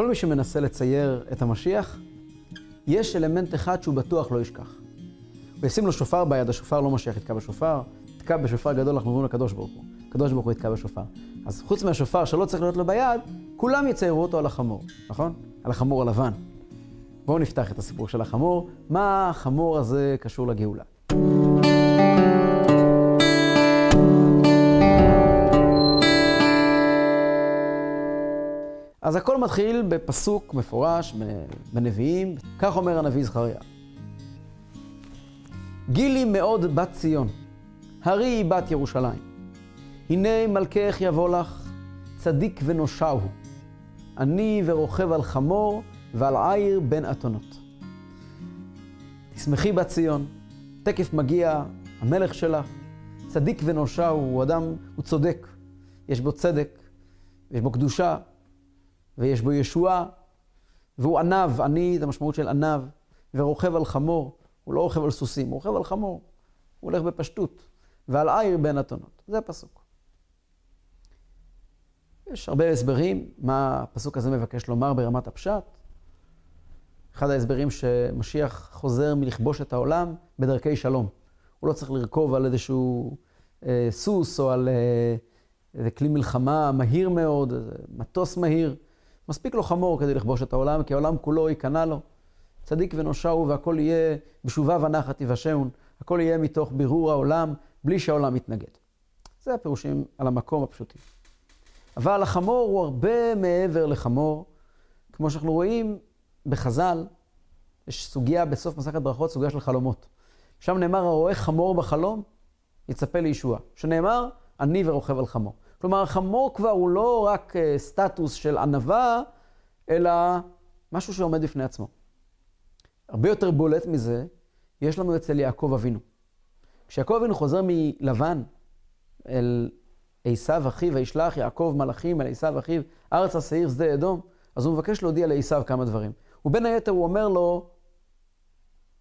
כל מי שמנסה לצייר את המשיח, יש אלמנט אחד שהוא בטוח לא ישכח. הוא ישים לו שופר ביד, השופר לא משיח יתקע בשופר, יתקע בשופר גדול, אנחנו אומרים לקדוש ברוך הוא. הקדוש ברוך הוא יתקע בשופר. אז חוץ מהשופר שלא צריך להיות לו ביד, כולם יציירו אותו על החמור, נכון? על החמור הלבן. בואו נפתח את הסיפור של החמור. מה החמור הזה קשור לגאולה? אז הכל מתחיל בפסוק מפורש בנביאים, כך אומר הנביא זכריה. גילי מאוד בת ציון, הרי בת ירושלים. הנה מלכך יבוא לך, צדיק ונושע הוא. אני ורוכב על חמור ועל עיר בין אתונות. תשמחי בת ציון, תקף מגיע המלך שלך, צדיק ונושע הוא אדם, הוא צודק. יש בו צדק, יש בו קדושה, ויש בו ישועה, והוא ענב, עני, זה המשמעות של ענב, ורוכב על חמור. הוא לא רוכב על סוסים, הוא רוכב על חמור. הוא הולך בפשטות. ועל עיר בין אתונות. זה הפסוק. יש הרבה הסברים מה הפסוק הזה מבקש לומר ברמת הפשט. אחד ההסברים שמשיח חוזר מלכבוש את העולם בדרכי שלום. הוא לא צריך לרכוב על איזשהו אה, סוס או על אה, איזה כלי מלחמה מהיר מאוד, מטוס מהיר. מספיק לו חמור כדי לכבוש את העולם, כי העולם כולו ייכנע לו. צדיק ונושעו והכל יהיה בשובה ונחת יבשעון. הכל יהיה מתוך בירור העולם, בלי שהעולם יתנגד. זה הפירושים על המקום הפשוטים. אבל החמור הוא הרבה מעבר לחמור. כמו שאנחנו רואים בחז"ל, יש סוגיה בסוף מסכת ברכות, סוגיה של חלומות. שם נאמר, הרואה חמור בחלום, יצפה לישוע. שנאמר, אני ורוכב על חמור. כלומר, החמור כבר הוא לא רק uh, סטטוס של ענווה, אלא משהו שעומד בפני עצמו. הרבה יותר בולט מזה, יש לנו אצל יעקב אבינו. כשיעקב אבינו חוזר מלבן אל עשיו אחיו, וישלח יעקב מלאכים אל עשיו אחיו, ארץ השעיר שדה אדום, אז הוא מבקש להודיע לעשיו כמה דברים. ובין היתר הוא אומר לו,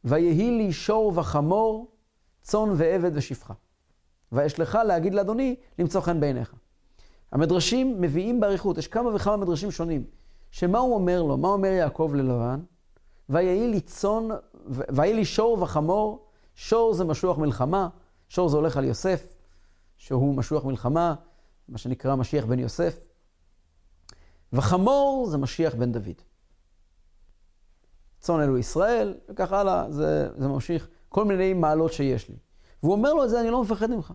ויהי לי שור וחמור, צאן ועבד ושפחה. ואשלך להגיד לאדוני, למצוא חן בעיניך. המדרשים מביאים באריכות, יש כמה וכמה מדרשים שונים, שמה הוא אומר לו, מה אומר יעקב ללבן? ויהי לי צאן, ויהי לי שור וחמור, שור זה משוח מלחמה, שור זה הולך על יוסף, שהוא משוח מלחמה, מה שנקרא משיח בן יוסף, וחמור זה משיח בן דוד. צאן אלו ישראל, וכך הלאה, זה, זה ממשיך כל מיני מעלות שיש לי. והוא אומר לו את זה, אני לא מפחד ממך.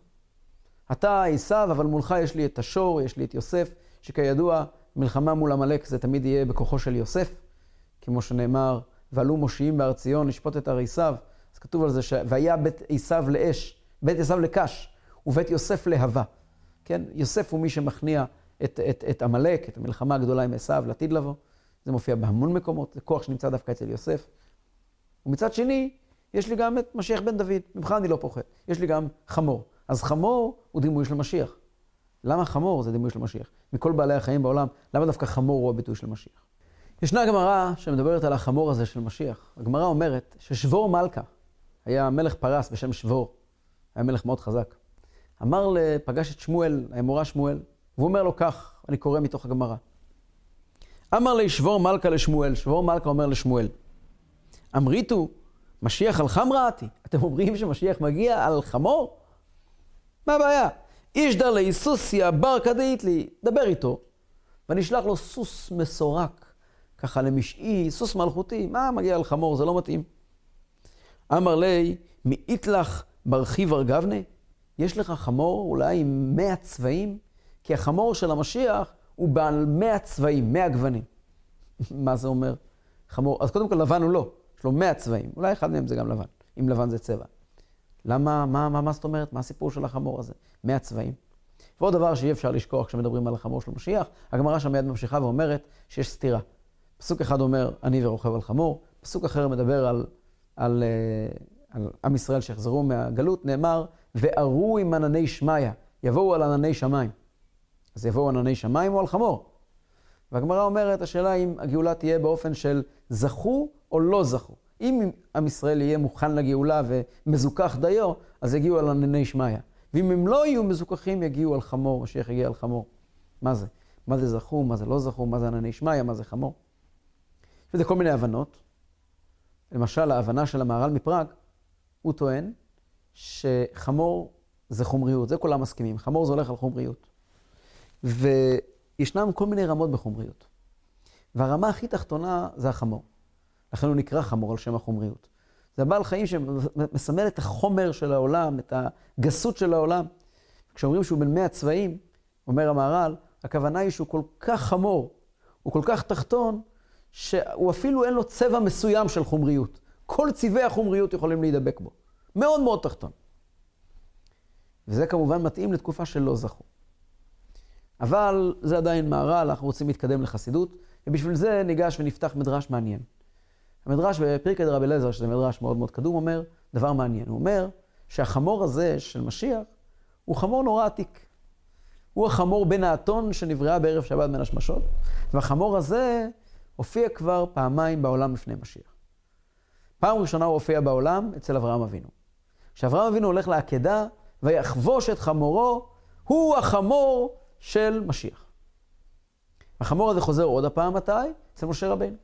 אתה עשיו, אבל מולך יש לי את השור, יש לי את יוסף, שכידוע, מלחמה מול עמלק זה תמיד יהיה בכוחו של יוסף, כמו שנאמר, ועלו מושיעים בהר ציון לשפוט את הר עשיו. אז כתוב על זה, ש... והיה בית עשיו לאש, בית עשיו לקש, ובית יוסף להבה. כן, יוסף הוא מי שמכניע את, את, את עמלק, את המלחמה הגדולה עם עשיו, לעתיד לבוא. זה מופיע בהמון מקומות, זה כוח שנמצא דווקא אצל יוסף. ומצד שני, יש לי גם את משיח בן דוד, ממך אני לא פוחד. יש לי גם חמור. אז חמור הוא דימוי של משיח. למה חמור זה דימוי של משיח? מכל בעלי החיים בעולם, למה דווקא חמור הוא הביטוי של משיח? ישנה גמרא שמדברת על החמור הזה של משיח. הגמרא אומרת ששבור מלכה, היה מלך פרס בשם שבור, היה מלך מאוד חזק. אמר, פגש את שמואל, האמורה שמואל, והוא אומר לו כך, אני קורא מתוך הגמרא. אמר לי שבור מלכה לשמואל, שבור מלכה אומר לשמואל, אמריתו, משיח על חמראתי. אתם אומרים שמשיח מגיע על חמור? מה הבעיה? איש דר לי סוסיה בר כדאית לי, דבר איתו, ואני אשלח לו סוס מסורק, ככה למשעי, סוס מלכותי, מה מגיע על חמור, זה לא מתאים. אמר לי, מאית לך מרחיב ארגבנה? יש לך חמור אולי עם מאה צבעים? כי החמור של המשיח הוא בעל מאה צבעים, מאה גוונים. מה זה אומר? חמור, אז קודם כל לבן הוא לא, יש לו מאה צבעים, אולי אחד מהם זה גם לבן, אם לבן זה צבע. למה, מה, מה, מה זאת אומרת? מה הסיפור של החמור הזה? מאה צבעים. ועוד דבר שאי אפשר לשכוח כשמדברים על החמור של המשיח, הגמרא שם מיד ממשיכה ואומרת שיש סתירה. פסוק אחד אומר, אני ורוכב על חמור, פסוק אחר מדבר על, על, אה, על עם ישראל שיחזרו מהגלות, נאמר, וארו עם ענני שמיא, יבואו על ענני שמיים. אז יבואו ענני שמיים או על חמור. והגמרא אומרת, השאלה אם הגאולה תהיה באופן של זכו או לא זכו. אם עם ישראל יהיה מוכן לגאולה ומזוכח דיו, אז יגיעו על ענני שמיא. ואם הם לא יהיו מזוכחים, יגיעו על חמור, משיח יגיע על חמור. מה זה? מה זה זכו, מה זה לא זכו, מה זה ענני שמיא, מה זה חמור. וזה כל מיני הבנות. למשל, ההבנה של המהר"ל מפראג, הוא טוען שחמור זה חומריות, זה כולם מסכימים, חמור זה הולך על חומריות. וישנם כל מיני רמות בחומריות. והרמה הכי תחתונה זה החמור. לכן הוא נקרא חמור על שם החומריות. זה הבעל חיים שמסמל את החומר של העולם, את הגסות של העולם. כשאומרים שהוא בן מאה צבעים, אומר המהר"ל, הכוונה היא שהוא כל כך חמור, הוא כל כך תחתון, שהוא אפילו אין לו צבע מסוים של חומריות. כל צבעי החומריות יכולים להידבק בו. מאוד מאוד תחתון. וזה כמובן מתאים לתקופה שלא זכו. אבל זה עדיין מהר"ל, אנחנו רוצים להתקדם לחסידות, ובשביל זה ניגש ונפתח מדרש מעניין. המדרש בפרקי דרבי אליעזר, שזה מדרש מאוד מאוד קדום, אומר דבר מעניין. הוא אומר שהחמור הזה של משיח הוא חמור נורא עתיק. הוא החמור בן האתון שנבראה בערב שבת בין השמשות, והחמור הזה הופיע כבר פעמיים בעולם לפני משיח. פעם ראשונה הוא הופיע בעולם אצל אברהם אבינו. כשאברהם אבינו הולך לעקדה, ויחבוש את חמורו, הוא החמור של משיח. החמור הזה חוזר עוד הפעם מתי? אצל משה רבינו.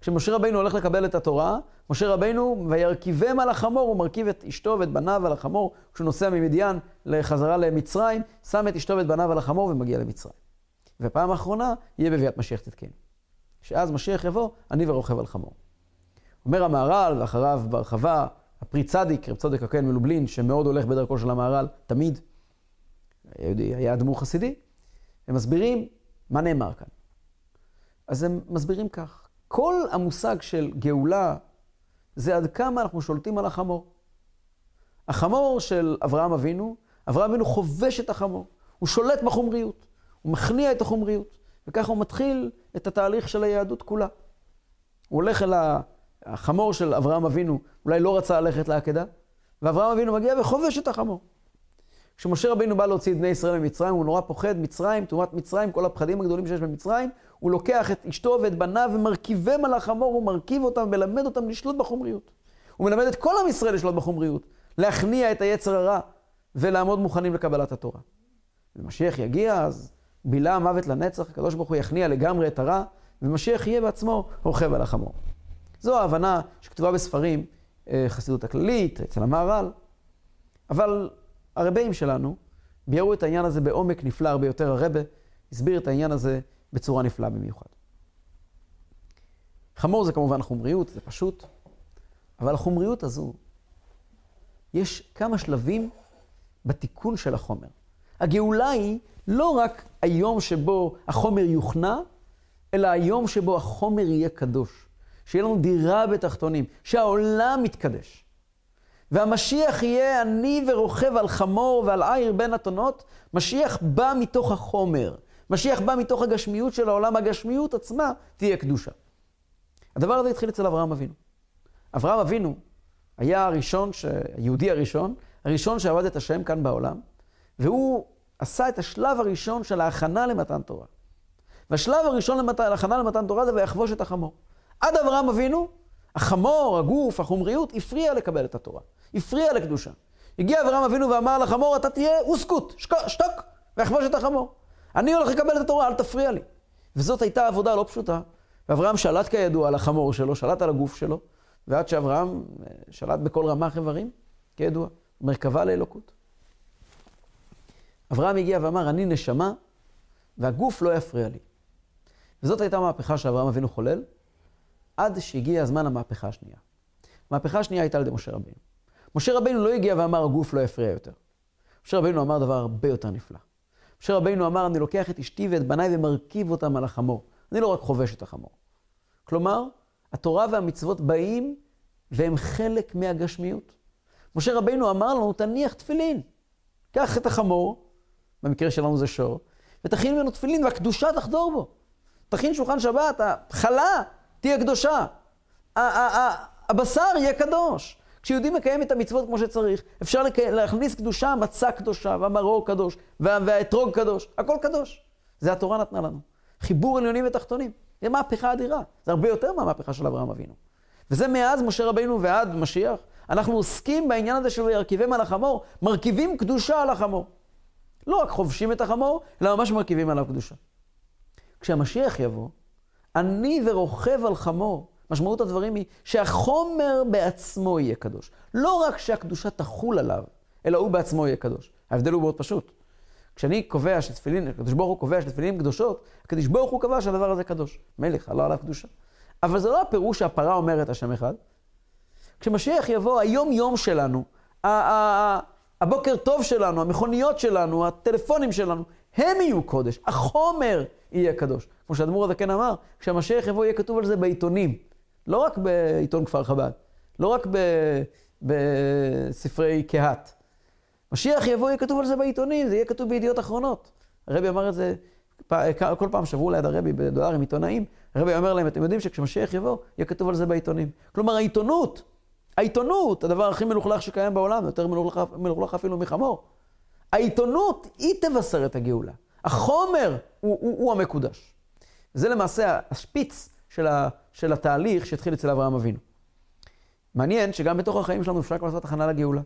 כשמשה רבינו הולך לקבל את התורה, משה רבינו, וירכיבם על החמור, הוא מרכיב את אשתו ואת בניו על החמור, כשהוא נוסע ממדיין לחזרה למצרים, שם את אשתו ואת בניו על החמור ומגיע למצרים. ופעם אחרונה, יהיה בביאת משיח תתקן. שאז משיח יבוא, אני ורוכב על חמור. אומר המהר"ל, ואחריו בהרחבה, הפרי צדיק, רב צודק הכהן מלובלין, שמאוד הולך בדרכו של המהר"ל, תמיד, היה אדמו"ר חסידי, הם מסבירים מה נאמר כאן. אז הם מסבירים כך, כל המושג של גאולה זה עד כמה אנחנו שולטים על החמור. החמור של אברהם אבינו, אברהם אבינו חובש את החמור, הוא שולט בחומריות, הוא מכניע את החומריות, וככה הוא מתחיל את התהליך של היהדות כולה. הוא הולך אל החמור של אברהם אבינו, אולי לא רצה ללכת לעקדה, ואברהם אבינו מגיע וחובש את החמור. כשמשה רבינו בא להוציא את בני ישראל ממצרים, הוא נורא פוחד, מצרים, טומאת מצרים, כל הפחדים הגדולים שיש במצרים, הוא לוקח את אשתו ואת בניו ומרכיבם על החמור, הוא מרכיב אותם ומלמד אותם לשלוט בחומריות. הוא מלמד את כל עם ישראל לשלוט בחומריות, להכניע את היצר הרע ולעמוד מוכנים לקבלת התורה. ומשיח יגיע, אז בילה המוות לנצח, הקדוש ברוך הוא יכניע לגמרי את הרע, ומשיח יהיה בעצמו רוכב על החמור. זו ההבנה שכתובה בספרים, אה, חסידות הכללית, אצל המהר"ל. אבל הרבים שלנו ביארו את העניין הזה בעומק נפלא הרבה יותר. הרבה הסביר את העניין הזה בצורה נפלאה במיוחד. חמור זה כמובן חומריות, זה פשוט, אבל החומריות הזו, יש כמה שלבים בתיקון של החומר. הגאולה היא לא רק היום שבו החומר יוכנע, אלא היום שבו החומר יהיה קדוש. שיהיה לנו דירה בתחתונים, שהעולם יתקדש. והמשיח יהיה עני ורוכב על חמור ועל עיר בין אתונות, משיח בא מתוך החומר. משיח בא מתוך הגשמיות של העולם, הגשמיות עצמה תהיה קדושה. הדבר הזה התחיל אצל אברהם אבינו. אברהם אבינו היה הראשון, ש... היהודי הראשון, הראשון שעבד את השם כאן בעולם, והוא עשה את השלב הראשון של ההכנה למתן תורה. והשלב הראשון להכנה למתן תורה זה ויחבוש את החמור. עד אברהם אבינו, החמור, הגוף, החומריות, הפריע לקבל את התורה. הפריע לקדושה. הגיע אברהם אבינו ואמר לחמור, אתה תהיה אוסקוט, שתוק, ויחבוש את החמור. אני הולך לקבל את התורה, אל תפריע לי. וזאת הייתה עבודה לא פשוטה. ואברהם שלט כידוע על החמור שלו, שלט על הגוף שלו, ועד שאברהם אה, שלט בכל רמ"ח איברים, כידוע, מרכבה לאלוקות. אברהם הגיע ואמר, אני נשמה, והגוף לא יפריע לי. וזאת הייתה מהפכה שאברהם אבינו חולל, עד שהגיע הזמן המהפכה השנייה. המהפכה השנייה הייתה על ידי משה רבינו. משה רבינו לא הגיע ואמר, הגוף לא יפריע יותר. משה רבינו אמר דבר הרבה יותר נפלא. משה רבינו אמר, אני לוקח את אשתי ואת בניי ומרכיב אותם על החמור. אני לא רק חובש את החמור. כלומר, התורה והמצוות באים והם חלק מהגשמיות. משה רבינו אמר לנו, תניח תפילין. קח את החמור, במקרה שלנו זה שור, ותכין ממנו תפילין והקדושה תחדור בו. תכין שולחן שבת, החלה תהיה קדושה. הבשר יהיה קדוש. כשיהודי מקיים את המצוות כמו שצריך, אפשר להכניס קדושה, מצה קדושה, והמרור קדוש, והאתרוג קדוש, הכל קדוש. זה התורה נתנה לנו. חיבור עליונים ותחתונים. זה מהפכה אדירה. זה הרבה יותר מהמהפכה של אברהם אבינו. וזה מאז משה רבינו ועד משיח. אנחנו עוסקים בעניין הזה של ירכיבם על החמור, מרכיבים קדושה על החמור. לא רק חובשים את החמור, אלא ממש מרכיבים עליו קדושה. כשהמשיח יבוא, אני ורוכב על חמור. משמעות הדברים היא שהחומר בעצמו יהיה קדוש. לא רק שהקדושה תחול עליו, אלא הוא בעצמו יהיה קדוש. ההבדל הוא מאוד פשוט. כשאני קובע שתפילין, הקדוש ברוך הוא קובע שתפילין קדושות, הקדוש ברוך הוא קבע שהדבר הזה קדוש. מלך, עלה עליו קדושה. אבל זה לא הפירוש שהפרה אומרת השם אחד. כשמשיח יבוא, היום-יום שלנו, הבוקר טוב שלנו, המכוניות שלנו, הטלפונים שלנו, הם יהיו קודש. החומר יהיה קדוש. כמו שהאדמו"ר הזקן אמר, כשהמשיח יבוא יהיה כתוב על זה בעיתונים. לא רק בעיתון כפר חב"ד, לא רק בספרי קהת. משיח יבוא, יהיה כתוב על זה בעיתונים, זה יהיה כתוב בידיעות אחרונות. הרבי אמר את זה, כל פעם שברו ליד הרבי בדואר עם עיתונאים, הרבי אומר להם, אתם יודעים שכשמשיח יבוא, יהיה כתוב על זה בעיתונים. כלומר, העיתונות, העיתונות, הדבר הכי מלוכלך שקיים בעולם, יותר מלוכלך אפילו מחמור. העיתונות, היא תבשר את הגאולה. החומר הוא, הוא, הוא המקודש. זה למעשה השפיץ של, ה, של התהליך שהתחיל אצל אברהם אבינו. מעניין שגם בתוך החיים שלנו אפשר לעשות הכנה לגאולה.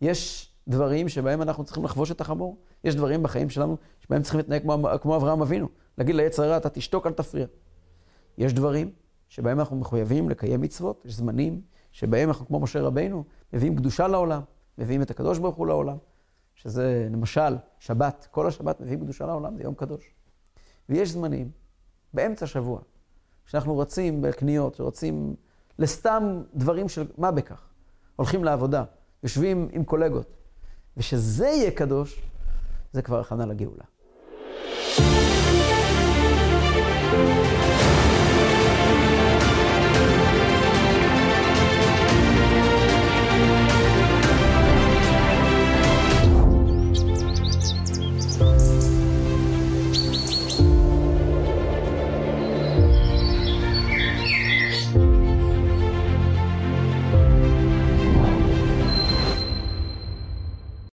יש דברים שבהם אנחנו צריכים לחבוש את החמור, יש דברים בחיים שלנו שבהם צריכים להתנהג כמו, כמו אברהם אבינו. להגיד ליצר הרע, אתה תשתוק, אל תפריע. יש דברים שבהם אנחנו מחויבים לקיים מצוות, יש זמנים שבהם אנחנו, כמו משה רבינו, מביאים קדושה לעולם, מביאים את הקדוש ברוך הוא לעולם, שזה למשל שבת, כל השבת מביאים קדושה לעולם, זה יום קדוש. ויש זמנים, באמצע השבוע, שאנחנו רצים בקניות, שרוצים לסתם דברים של מה בכך. הולכים לעבודה, יושבים עם קולגות, ושזה יהיה קדוש, זה כבר הכנה לגאולה.